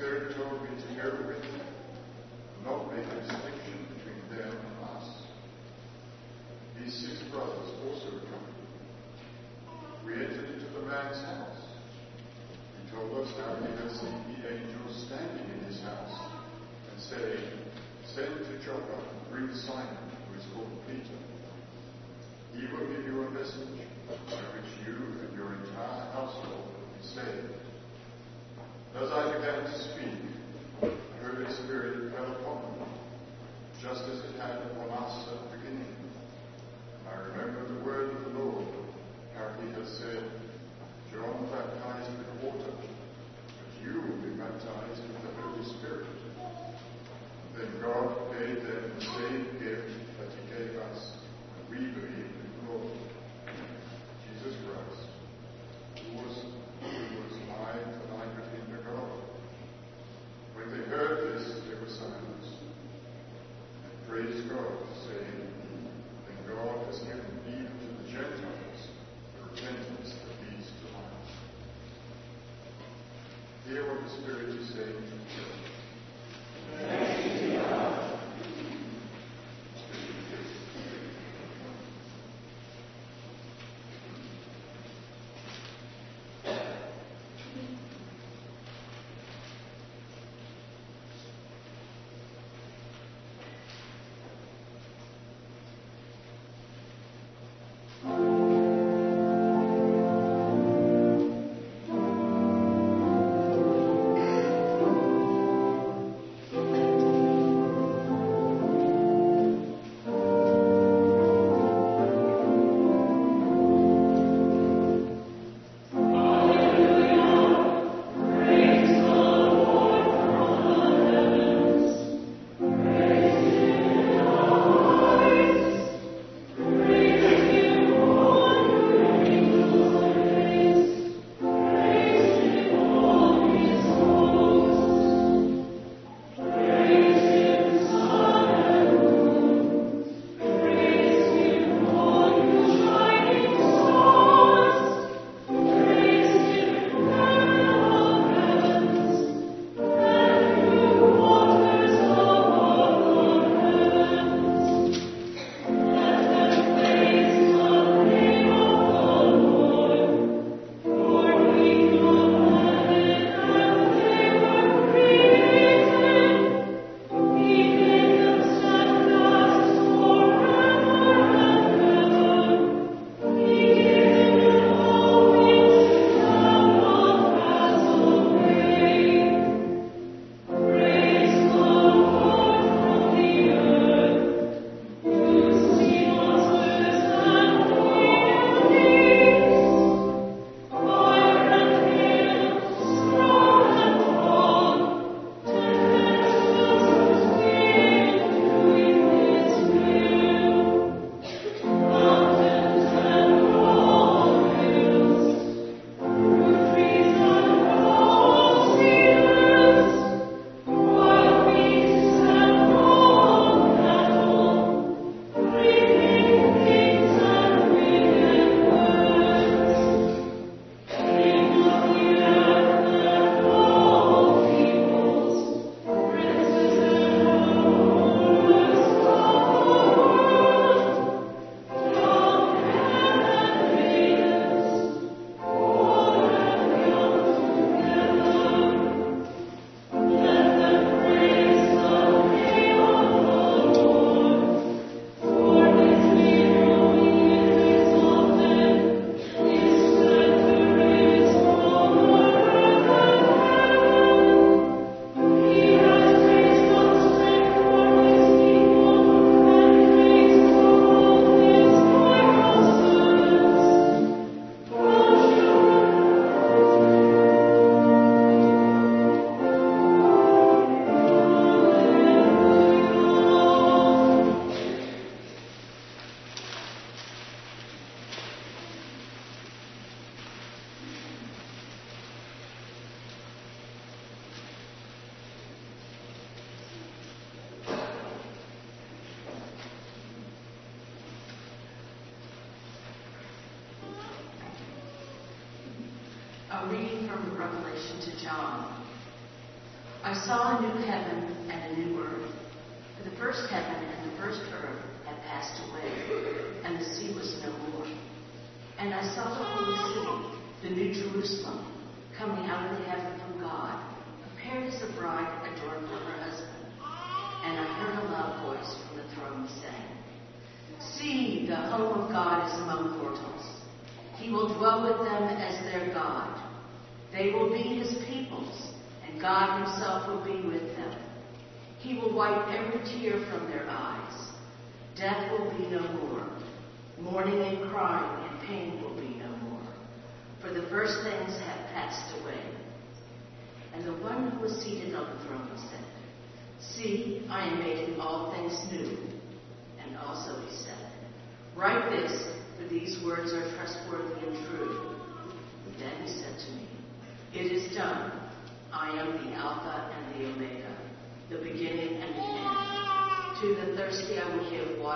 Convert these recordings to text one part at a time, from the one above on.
spiritual materialism, no great distinction between them and us. These six brothers also joined. We entered into the man's house. He told us how he had seen the angels standing in his house and saying, Send to Joppa and bring Simon, who is called Peter. He will give you a message by which you and your entire household will be saved. And as I began to speak, the Holy Spirit fell upon me, just as it had upon us at the beginning. I remember the word of the Lord, how he has said, John baptized with water, but you will be baptized with the Holy Spirit. Then God gave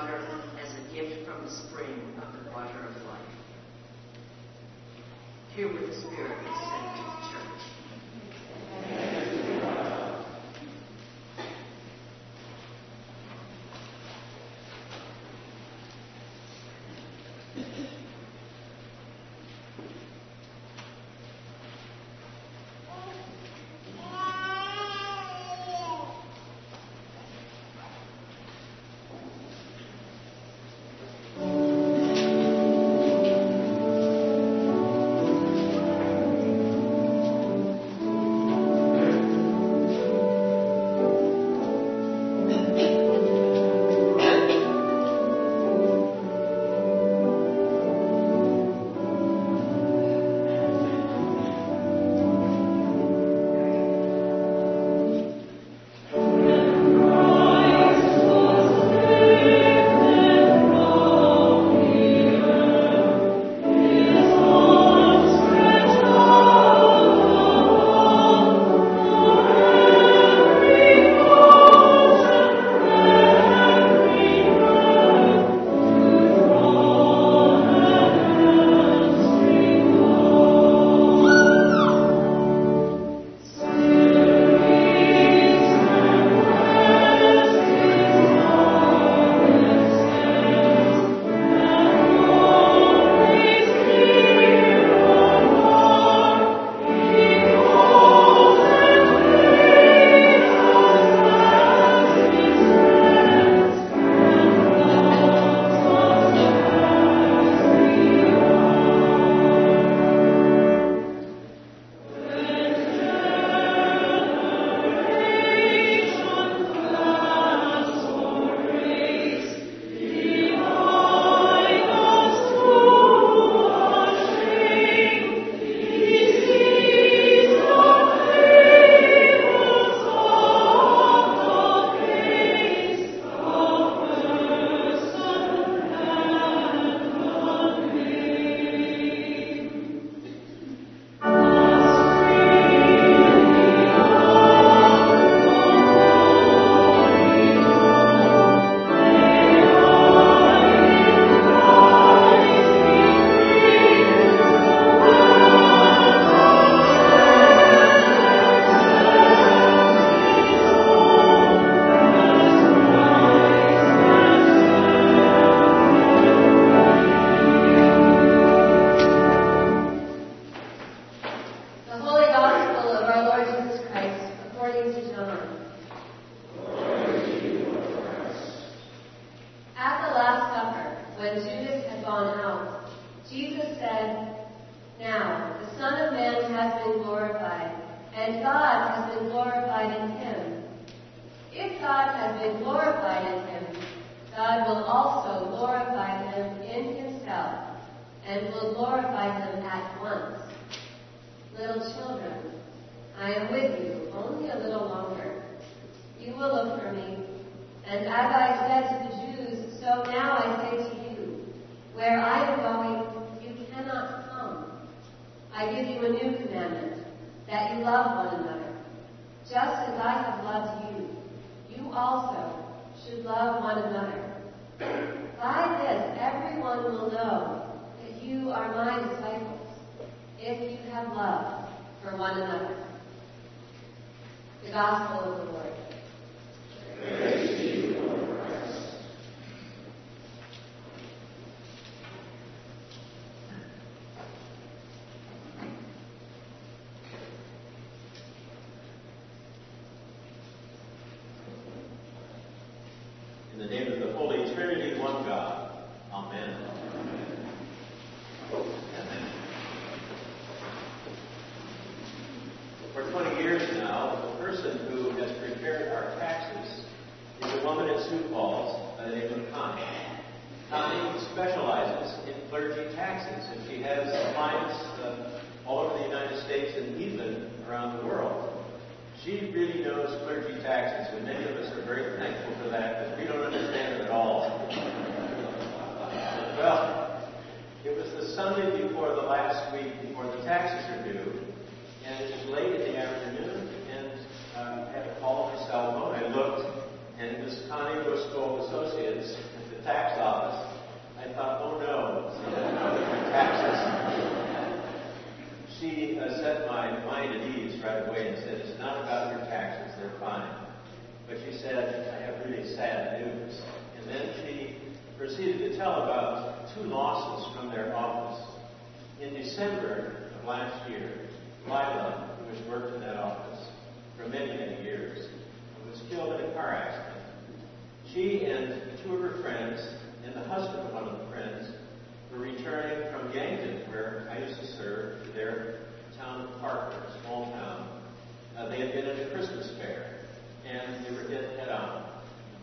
water as a gift from the spring of the water of life. Here with the spirits. one another. Just as I have loved you, you also should love one another. By this, everyone will know that you are my disciples, if you have love for one another. The Gospel right away and said, It's not about your taxes, they're fine. But she said, I have really sad news. And then she proceeded to tell about two losses from their office. In December of last year, Lila, who has worked in that office for many, many years, was killed in a car accident. She and two of her friends, and the husband of one of the friends, were returning from Yankton, where I used to serve, to their town of Parker, a small town. Uh, they had been at a Christmas fair, and they were hit head on,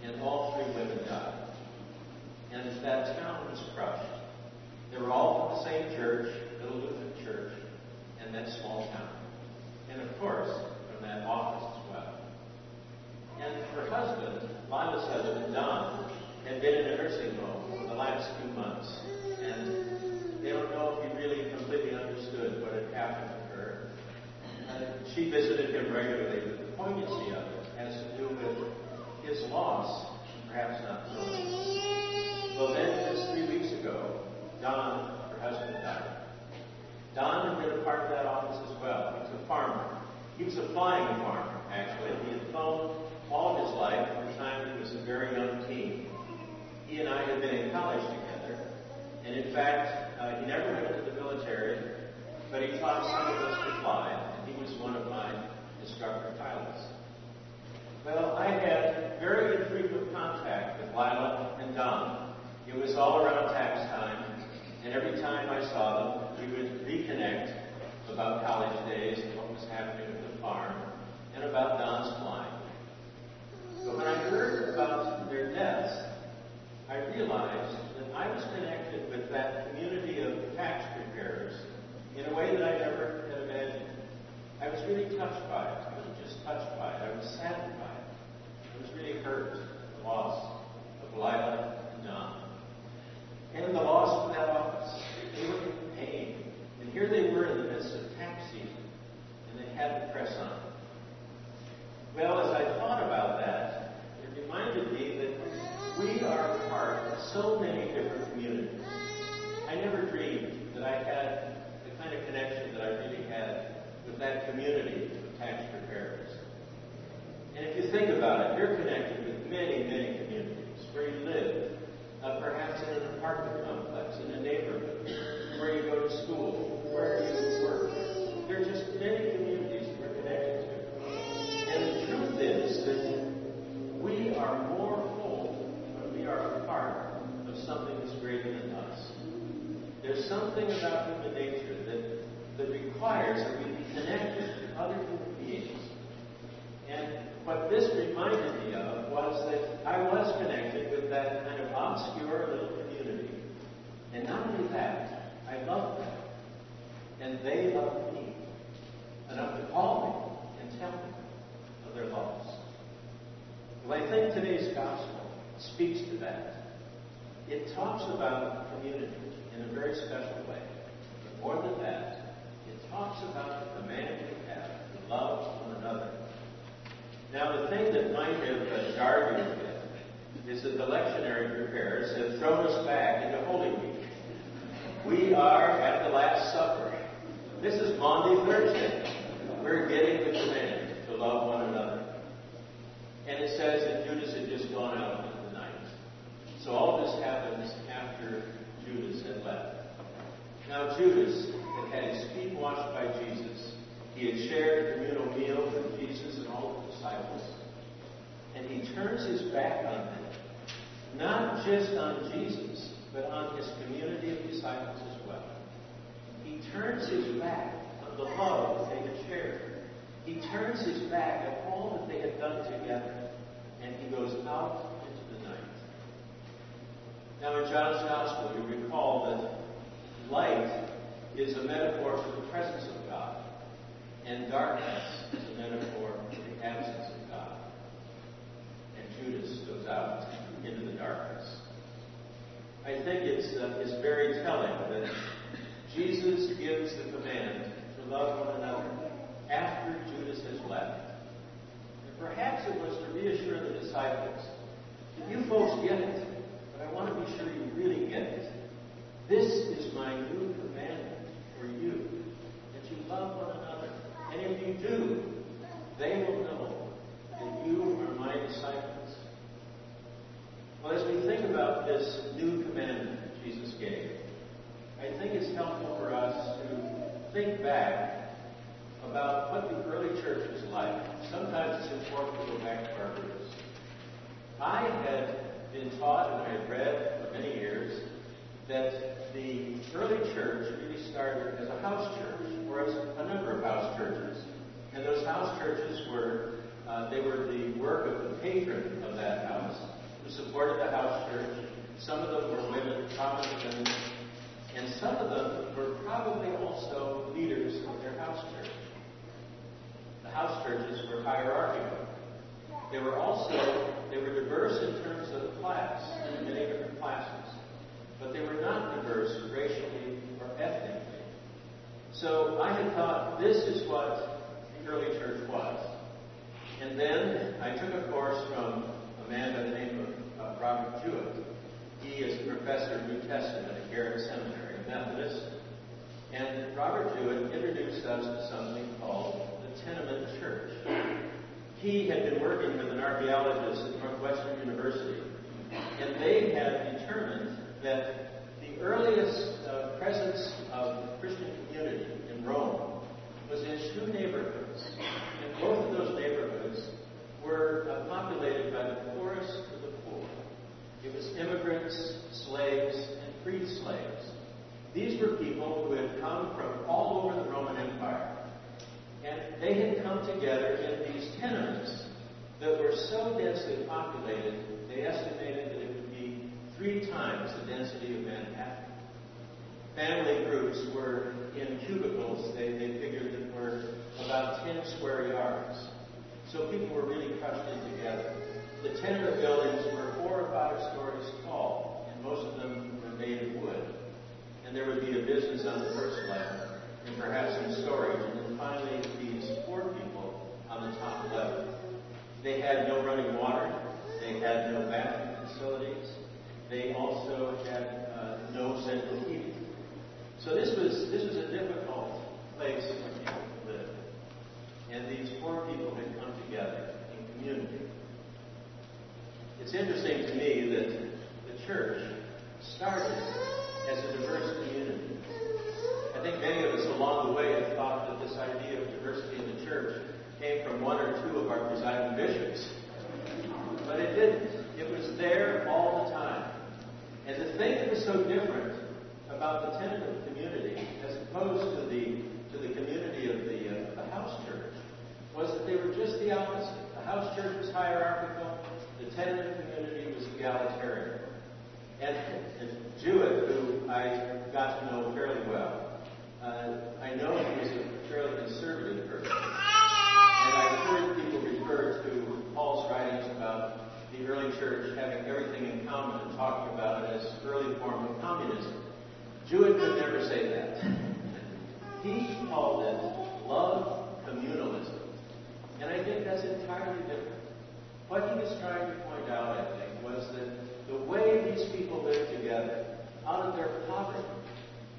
and all three women died. And that town was crushed. They were all from the same church, Little Lutheran Church, in that small town. And of course, from that office as well. And her husband, Lila's husband, Don, had been in a nursing home for the last few months and they don't know if he really completely understood what had happened to her. Uh, she visited him regularly, but the poignancy of it has to do with his loss, perhaps not knowing. Well, then, just three weeks ago, Don, her husband, died. Don had been a part of that office as well. He was a farmer. He was a flying farmer, actually. He had flown all of his life from the time he was a very young teen. He and I had been in college together. And in fact, uh, he never went into the military, but he taught some of us to fly, was one of my instructor pilots. Well, I had very infrequent contact with Lila and Don. It was all around tax time, and every time I saw them, we would reconnect about college days and what was happening at the farm, and about Don's flying. But when I heard about their deaths, I realized that I was connected with that community of tax preparers in a way that I never. I was really touched by it. Shared. He turns his back on all that they had done together. And he goes out into the night. Now, in John's Gospel, you recall that light is a metaphor for the presence of God, and darkness is a metaphor for the absence of God. And Judas goes out into the darkness. I think it's, uh, it's very telling that Jesus gives the command to love one another after Judas has left. And perhaps it was to reassure the disciples you folks get it, but I want to be sure you really get it. This is my new commandment for you, that you love one another. And if you do, they will know that you are my disciples. Well, as we think about this new commandment that Jesus gave, I think it's helpful for us to think back about what the early church was like. Sometimes it's important to go back to our roots. I had been taught and I had read for many years that the early church really started as a house church, or as a number of house churches. And those house churches were, uh, they were the work of the patron of that house who supported the house church. Some of them were women, prominent women, and some of them were probably also leaders of their house church. House churches were hierarchical. They were also they were diverse in terms of class, many different classes, but they were not diverse racially or ethnically. So I had thought this is what the early church was. And then I took a course from a man by the name of uh, Robert Jewett. He is a professor of New Testament at Garrett Seminary, Methodist. And Robert Jewett introduced us to something called Tenement Church. He had been working with an archaeologist at Northwestern University, and they had determined that the earliest uh, presence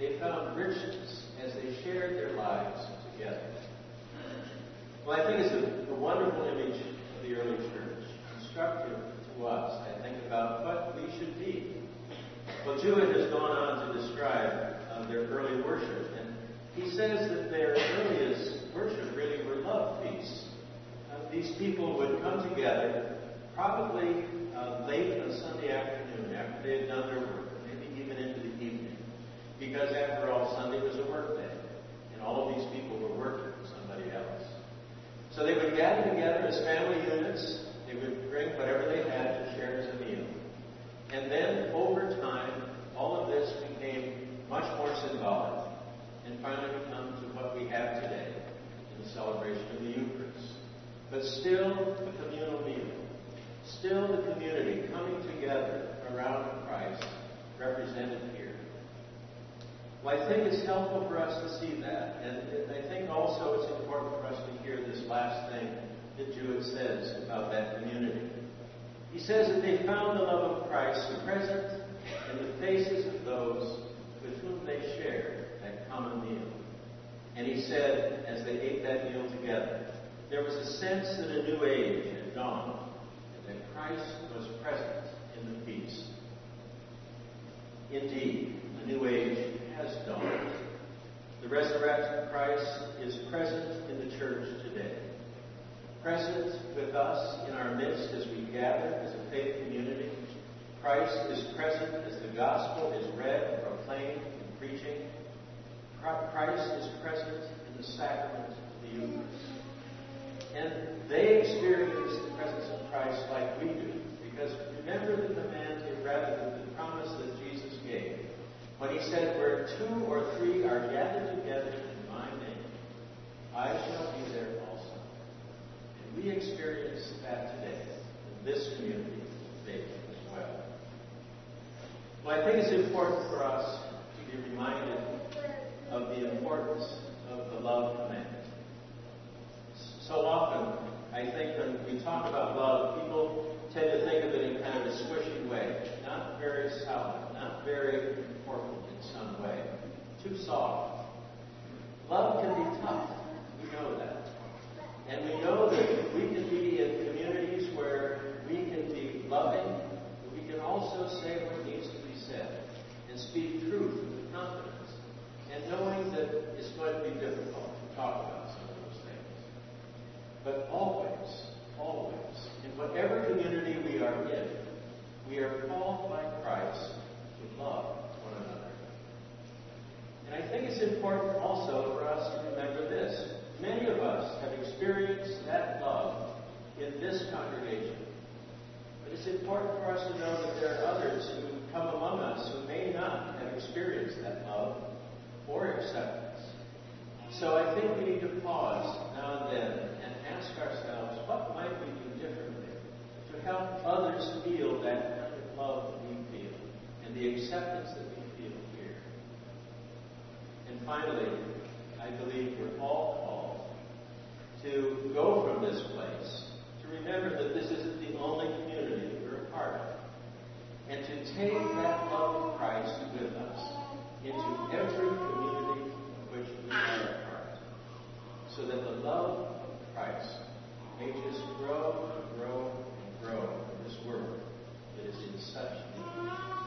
they found richness as they shared their lives together. Well, I think it's a, a wonderful image of the early church, instructive to us, I think, about what we should be. Well, Jewett has gone on to describe uh, their early worship, and he says that their earliest worship really were love feasts. Uh, these people would come together, probably uh, late on Sunday afternoon after they had done their work, maybe even into the evening, because after all, Sunday was a work day, and all of these people were working for somebody else. So they would gather together as family units. They would bring whatever they had to share as a meal. And then, over time, all of this became much more symbolic and finally come to what we have today in the celebration of the Eucharist. But still, the communal meal. Still, the community coming together around Christ represented here. Well, I think it's helpful for us to see that. And I think also it's important for us to hear this last thing that Jewett says about that community. He says that they found the love of Christ present in the faces of those with whom they shared that common meal. And he said, as they ate that meal together, there was a sense that a new age had dawned, and that Christ was present in the feast. Indeed, a new age has dawned. The resurrected Christ is present in the church today. Present with us in our midst as we gather as a faith community. Christ is present as the gospel is read, proclaimed, and preaching. Christ is present in the sacrament of the Eucharist. And they experience the presence of Christ like we do. Because remember the command, rather than the promise that. When he said, Where two or three are gathered together in my name, I shall be there also. And we experience that today in this community of faith as well. Well, I think it's important for us to be reminded of the importance of the love command. So often, I think when we talk about love, people tend to think of it in kind of a squishy way, not very solid, not very way, too soft. Love can be tough. We know that. And we know that we can be in communities where we can be loving, but we can also say what needs to be said and speak truth with confidence, and knowing that it's going to be difficult to talk about some of those things. But always, always, in whatever community we are in, we are called by Christ to love. And I think it's important also for us to remember this. Many of us have experienced that love in this congregation. But it's important for us to know that there are others who come among us who may not have experienced that love or acceptance. So I think we need to pause now and then and ask ourselves, what might we do differently to help others feel that kind of love that we feel and the acceptance that we feel here? And finally, I believe we're all called to go from this place, to remember that this isn't the only community that we're a part of, and to take that love of Christ with us into every community of which we are a part, so that the love of Christ may just grow and grow and grow in this world that is in such need.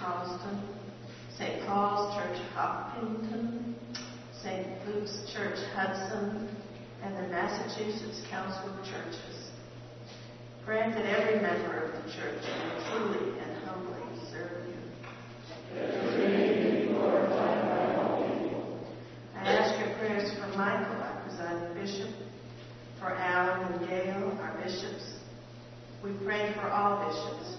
Charleston, St. Paul's Church Hopkinton, St. Luke's Church Hudson, and the Massachusetts Council of Churches. Grant that every member of the church may truly and humbly serve you. I ask your prayers for Michael, our presiding bishop, for Alan and Gayle, our bishops. We pray for all bishops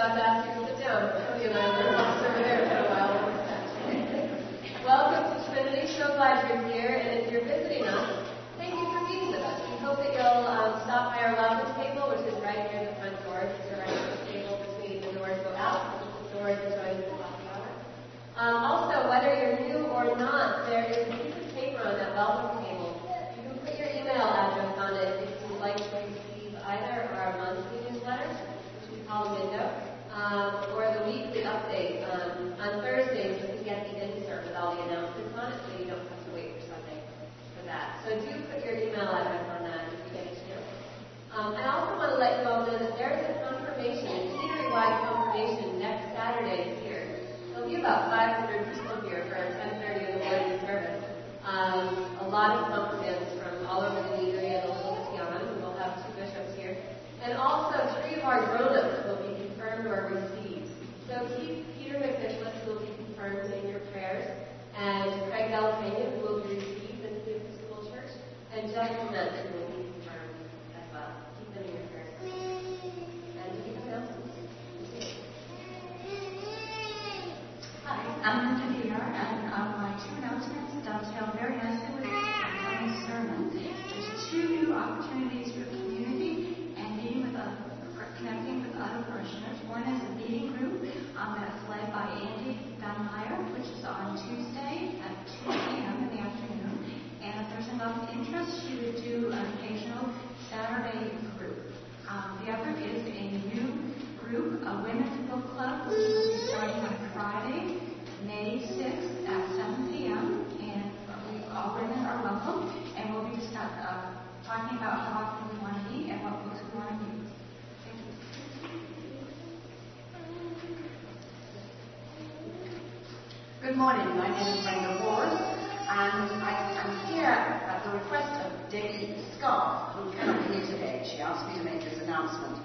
about to ask you to sit down. Tony and I morning. My name is Brenda Ward, and I am here at the request of Debbie Scott, who cannot be here today. She asked me to make this announcement.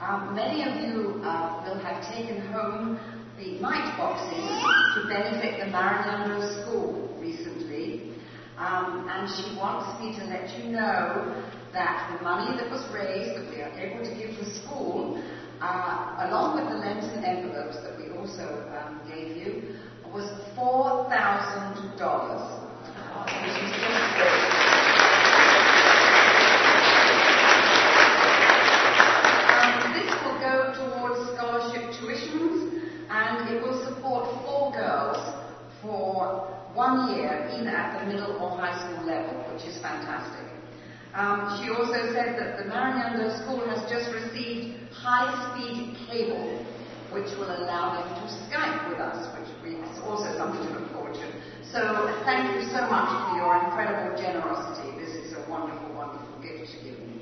Um, many of you uh, will have taken home the mite boxes to benefit the Marignano School recently, um, and she wants me to let you know that the money that was raised that we are able to give the school, uh, along with the Lenten envelopes that we also um, gave you, was $4,000, which is just great. Um, this will go towards scholarship tuitions and it will support four girls for one year, either at the middle or high school level, which is fantastic. Um, she also said that the Marignano School has just received high-speed cable, which will allow them to Skype with us, also something to look forward to. So thank you so much for your incredible generosity. This is a wonderful, wonderful gift to give me.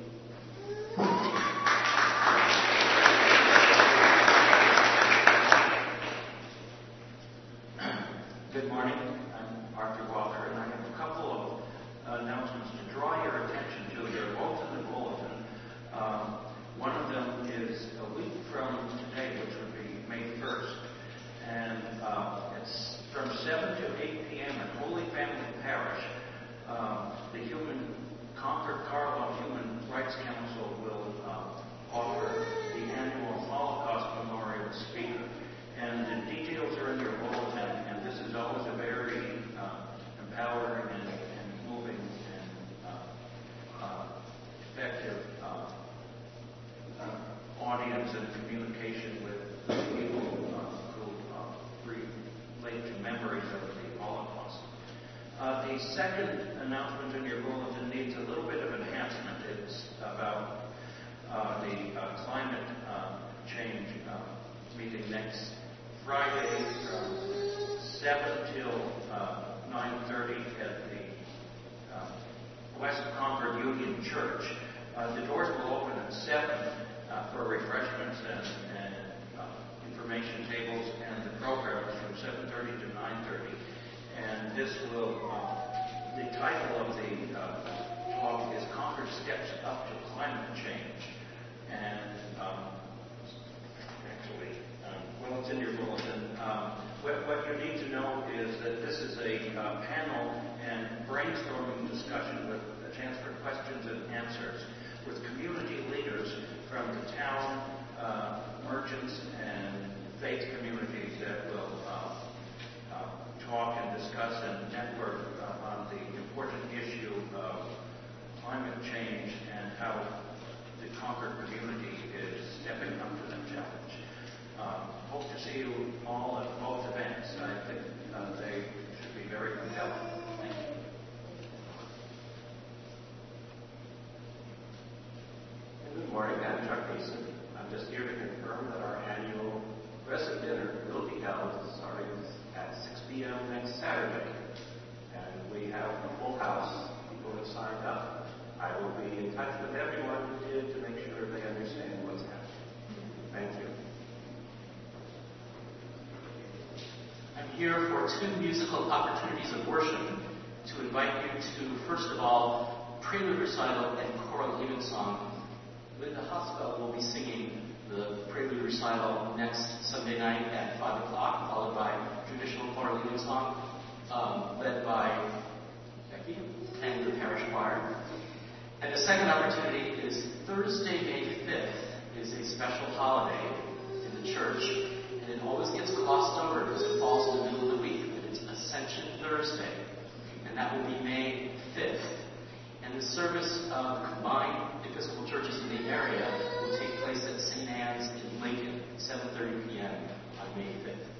Good morning. I'm Arthur Walker, and I have a couple of announcements to draw your attention to. They're both in the bulletin. Um, one of them is a week from today, which would be May 1st, and uh, it's from 7 to 8 p.m. at Holy Family Parish. Um, the Human Concord Carlisle Human Rights Council will uh, offer the annual Holocaust Memorial speaker. And the details are in your bulletin, and this is always a very uh, empowering and, and moving and uh, uh, effective uh, uh, audience and communication with people uh, who uh, relate to memories of the Holocaust. Uh, the second announcement in your bulletin needs a little bit of enhancement. It's about uh, the uh, climate uh, change uh, meeting next Friday from 7 till uh, 9.30 at the uh, West Concord Union Church. Uh, the doors will open at 7 uh, for refreshments and, and uh, information tables and the program is from 7.30 to 9.30. And this will, uh, the title of the uh, talk is Concord Steps Up to Climate Change. And um, actually, um, well, it's in your bulletin. Um, what, what you need to know is that this is a uh, panel and brainstorming discussion with a chance for questions and answers with community leaders from the town, uh, merchants, and faith communities that will uh, talk and discuss and network uh, on the important issue of climate change and how the Concord community is stepping up to that challenge. Um, hope to see you all at both events. I think uh, they should be very compelling. Thank you. Good morning, I'm Chuck Mason. I'm just here to confirm that our annual progressive dinner will be held starting at 6 p.m. next Saturday. And we have a full house. People have signed up. I will be in touch with everyone who did to make sure they understand what's happening. Thank you. I'm here for two musical opportunities of worship to invite you to, first of all, prelude recital and choral evensong. Linda Hospital will be singing the prelude recital next Sunday night at 5 o'clock, followed by traditional choral evensong, um, led by Becky and the parish choir. And the second opportunity is Thursday, May 5th, is a special holiday in the church, and it always gets glossed over because it falls in the middle of the week, but it's Ascension Thursday, and that will be May 5th. And the service of combined Episcopal churches in the area will take place at St. Anne's in Lincoln, 7.30 p.m. on May 5th.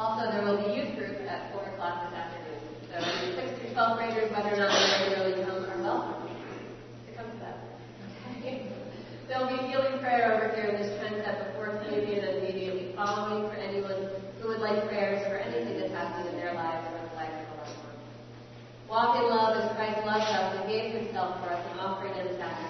Also, there will be youth group at 4 o'clock this afternoon. So 6 through 12 graders, whether or not they regularly come, are welcome to come to that. Okay. There will be healing prayer over here in this transept before communion and immediately following for anyone who would like prayers for anything that's happening in their lives or the life of a loved one. Walk in love as Christ loved us and gave himself for us, an offering and sacrifice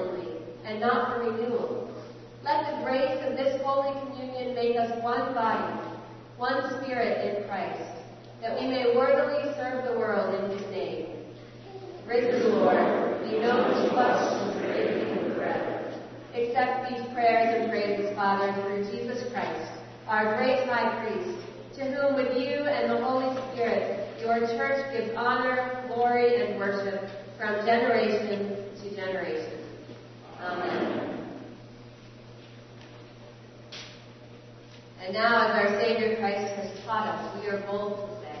only, and not for renewal. Let the grace of this holy communion make us one body, one spirit in Christ, that we may worthily serve the world in his name. Praise the Lord. We know his flesh is breaking bread. Accept these prayers and praises, Father, through Jesus Christ, our great high priest, to whom with you and the Holy Spirit your church gives honor, glory, and worship from generation to generation. And now, as our Savior Christ has taught us, we are bold to say,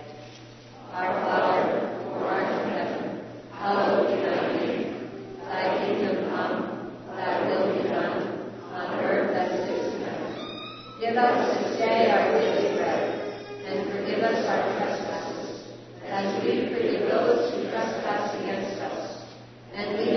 Our Father, who art in heaven, hallowed be thy name. Thy kingdom come, thy will be done, on earth as it is in heaven. Give us this day our daily bread, and forgive us our trespasses, as we forgive those who trespass against us. And lead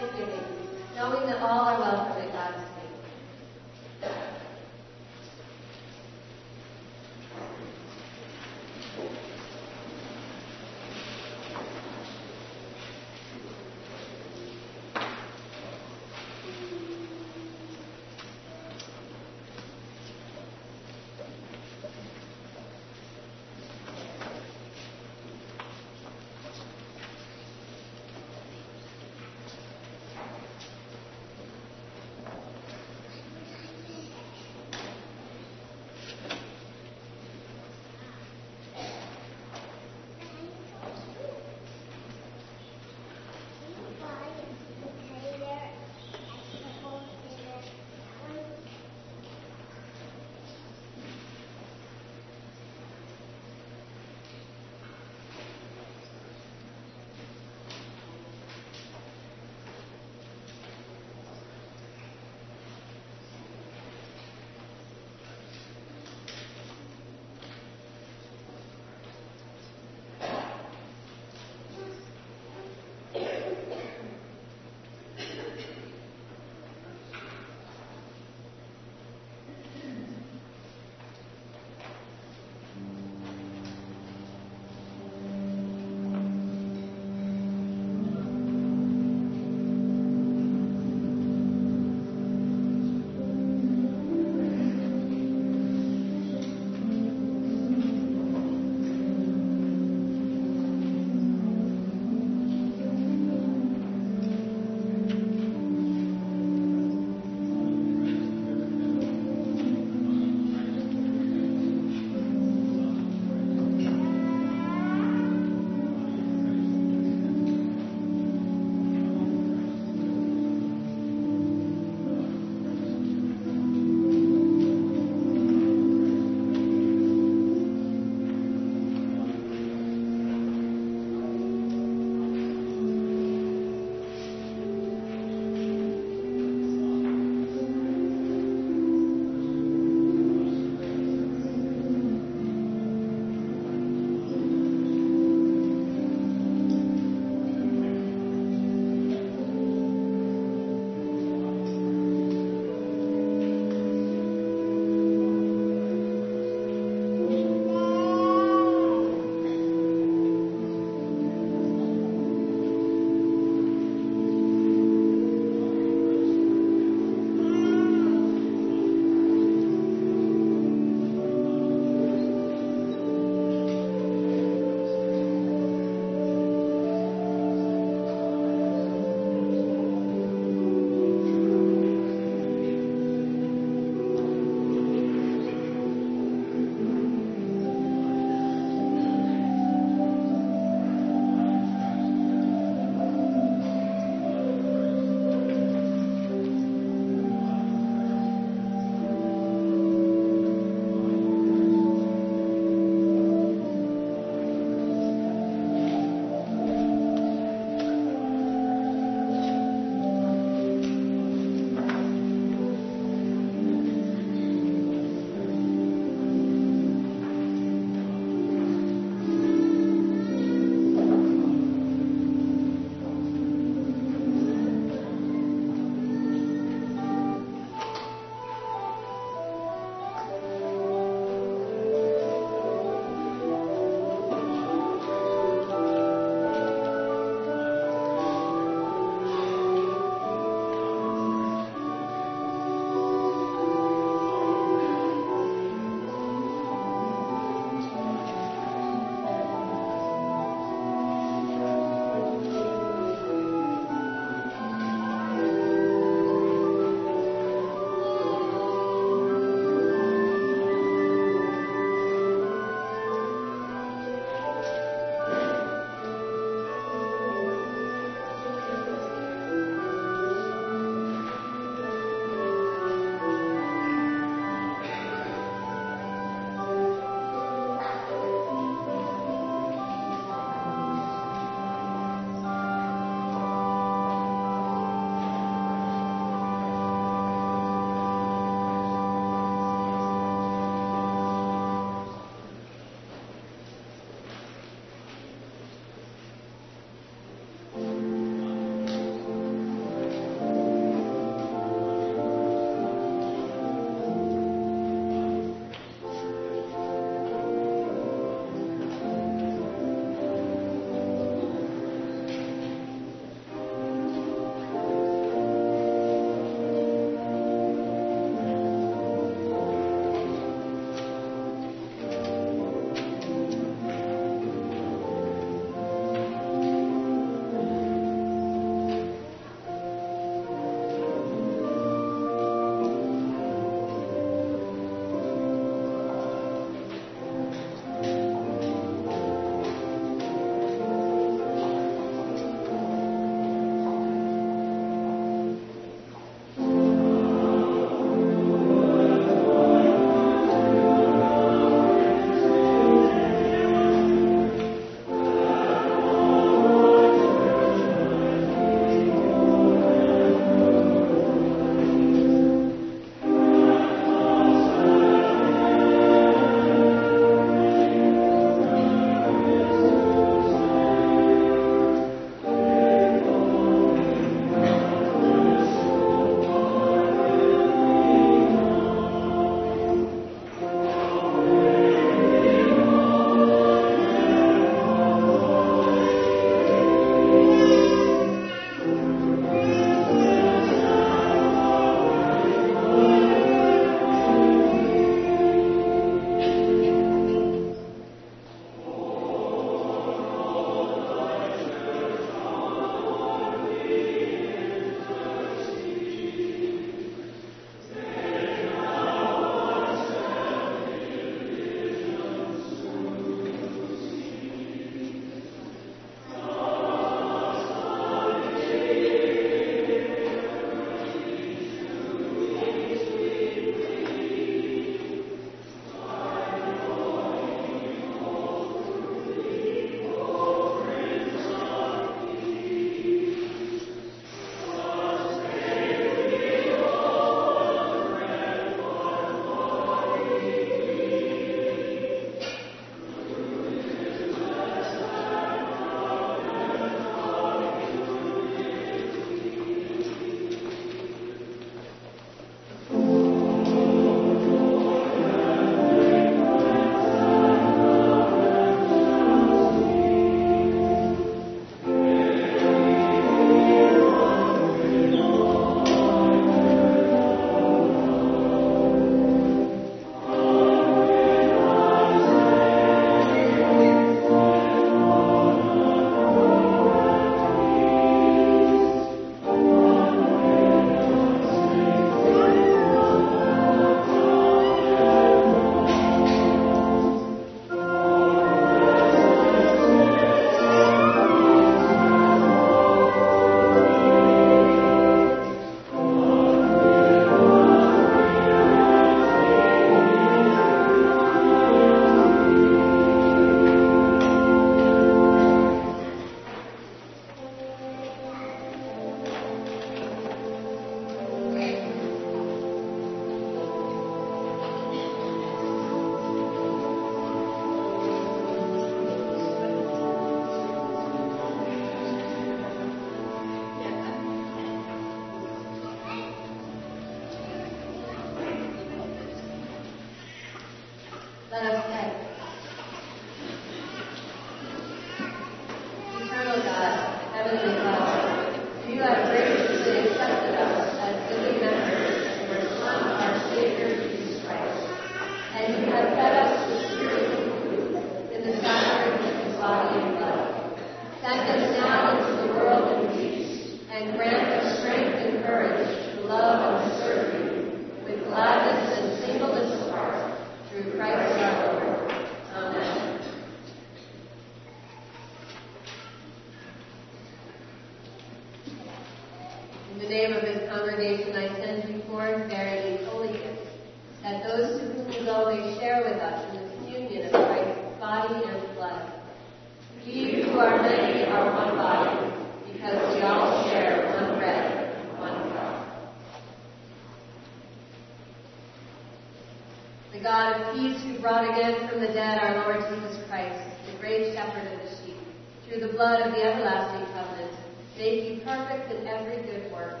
God of peace who brought again from the dead our Lord Jesus Christ, the great shepherd of the sheep, through the blood of the everlasting covenant, make you perfect in every good work,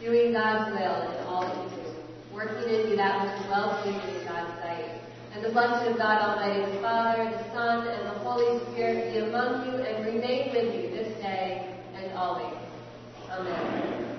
doing God's will in all that you do, working in you that which is well pleasing in God's sight. And the blessing of God Almighty, the Father, the Son, and the Holy Spirit be among you and remain with you this day and always. Amen.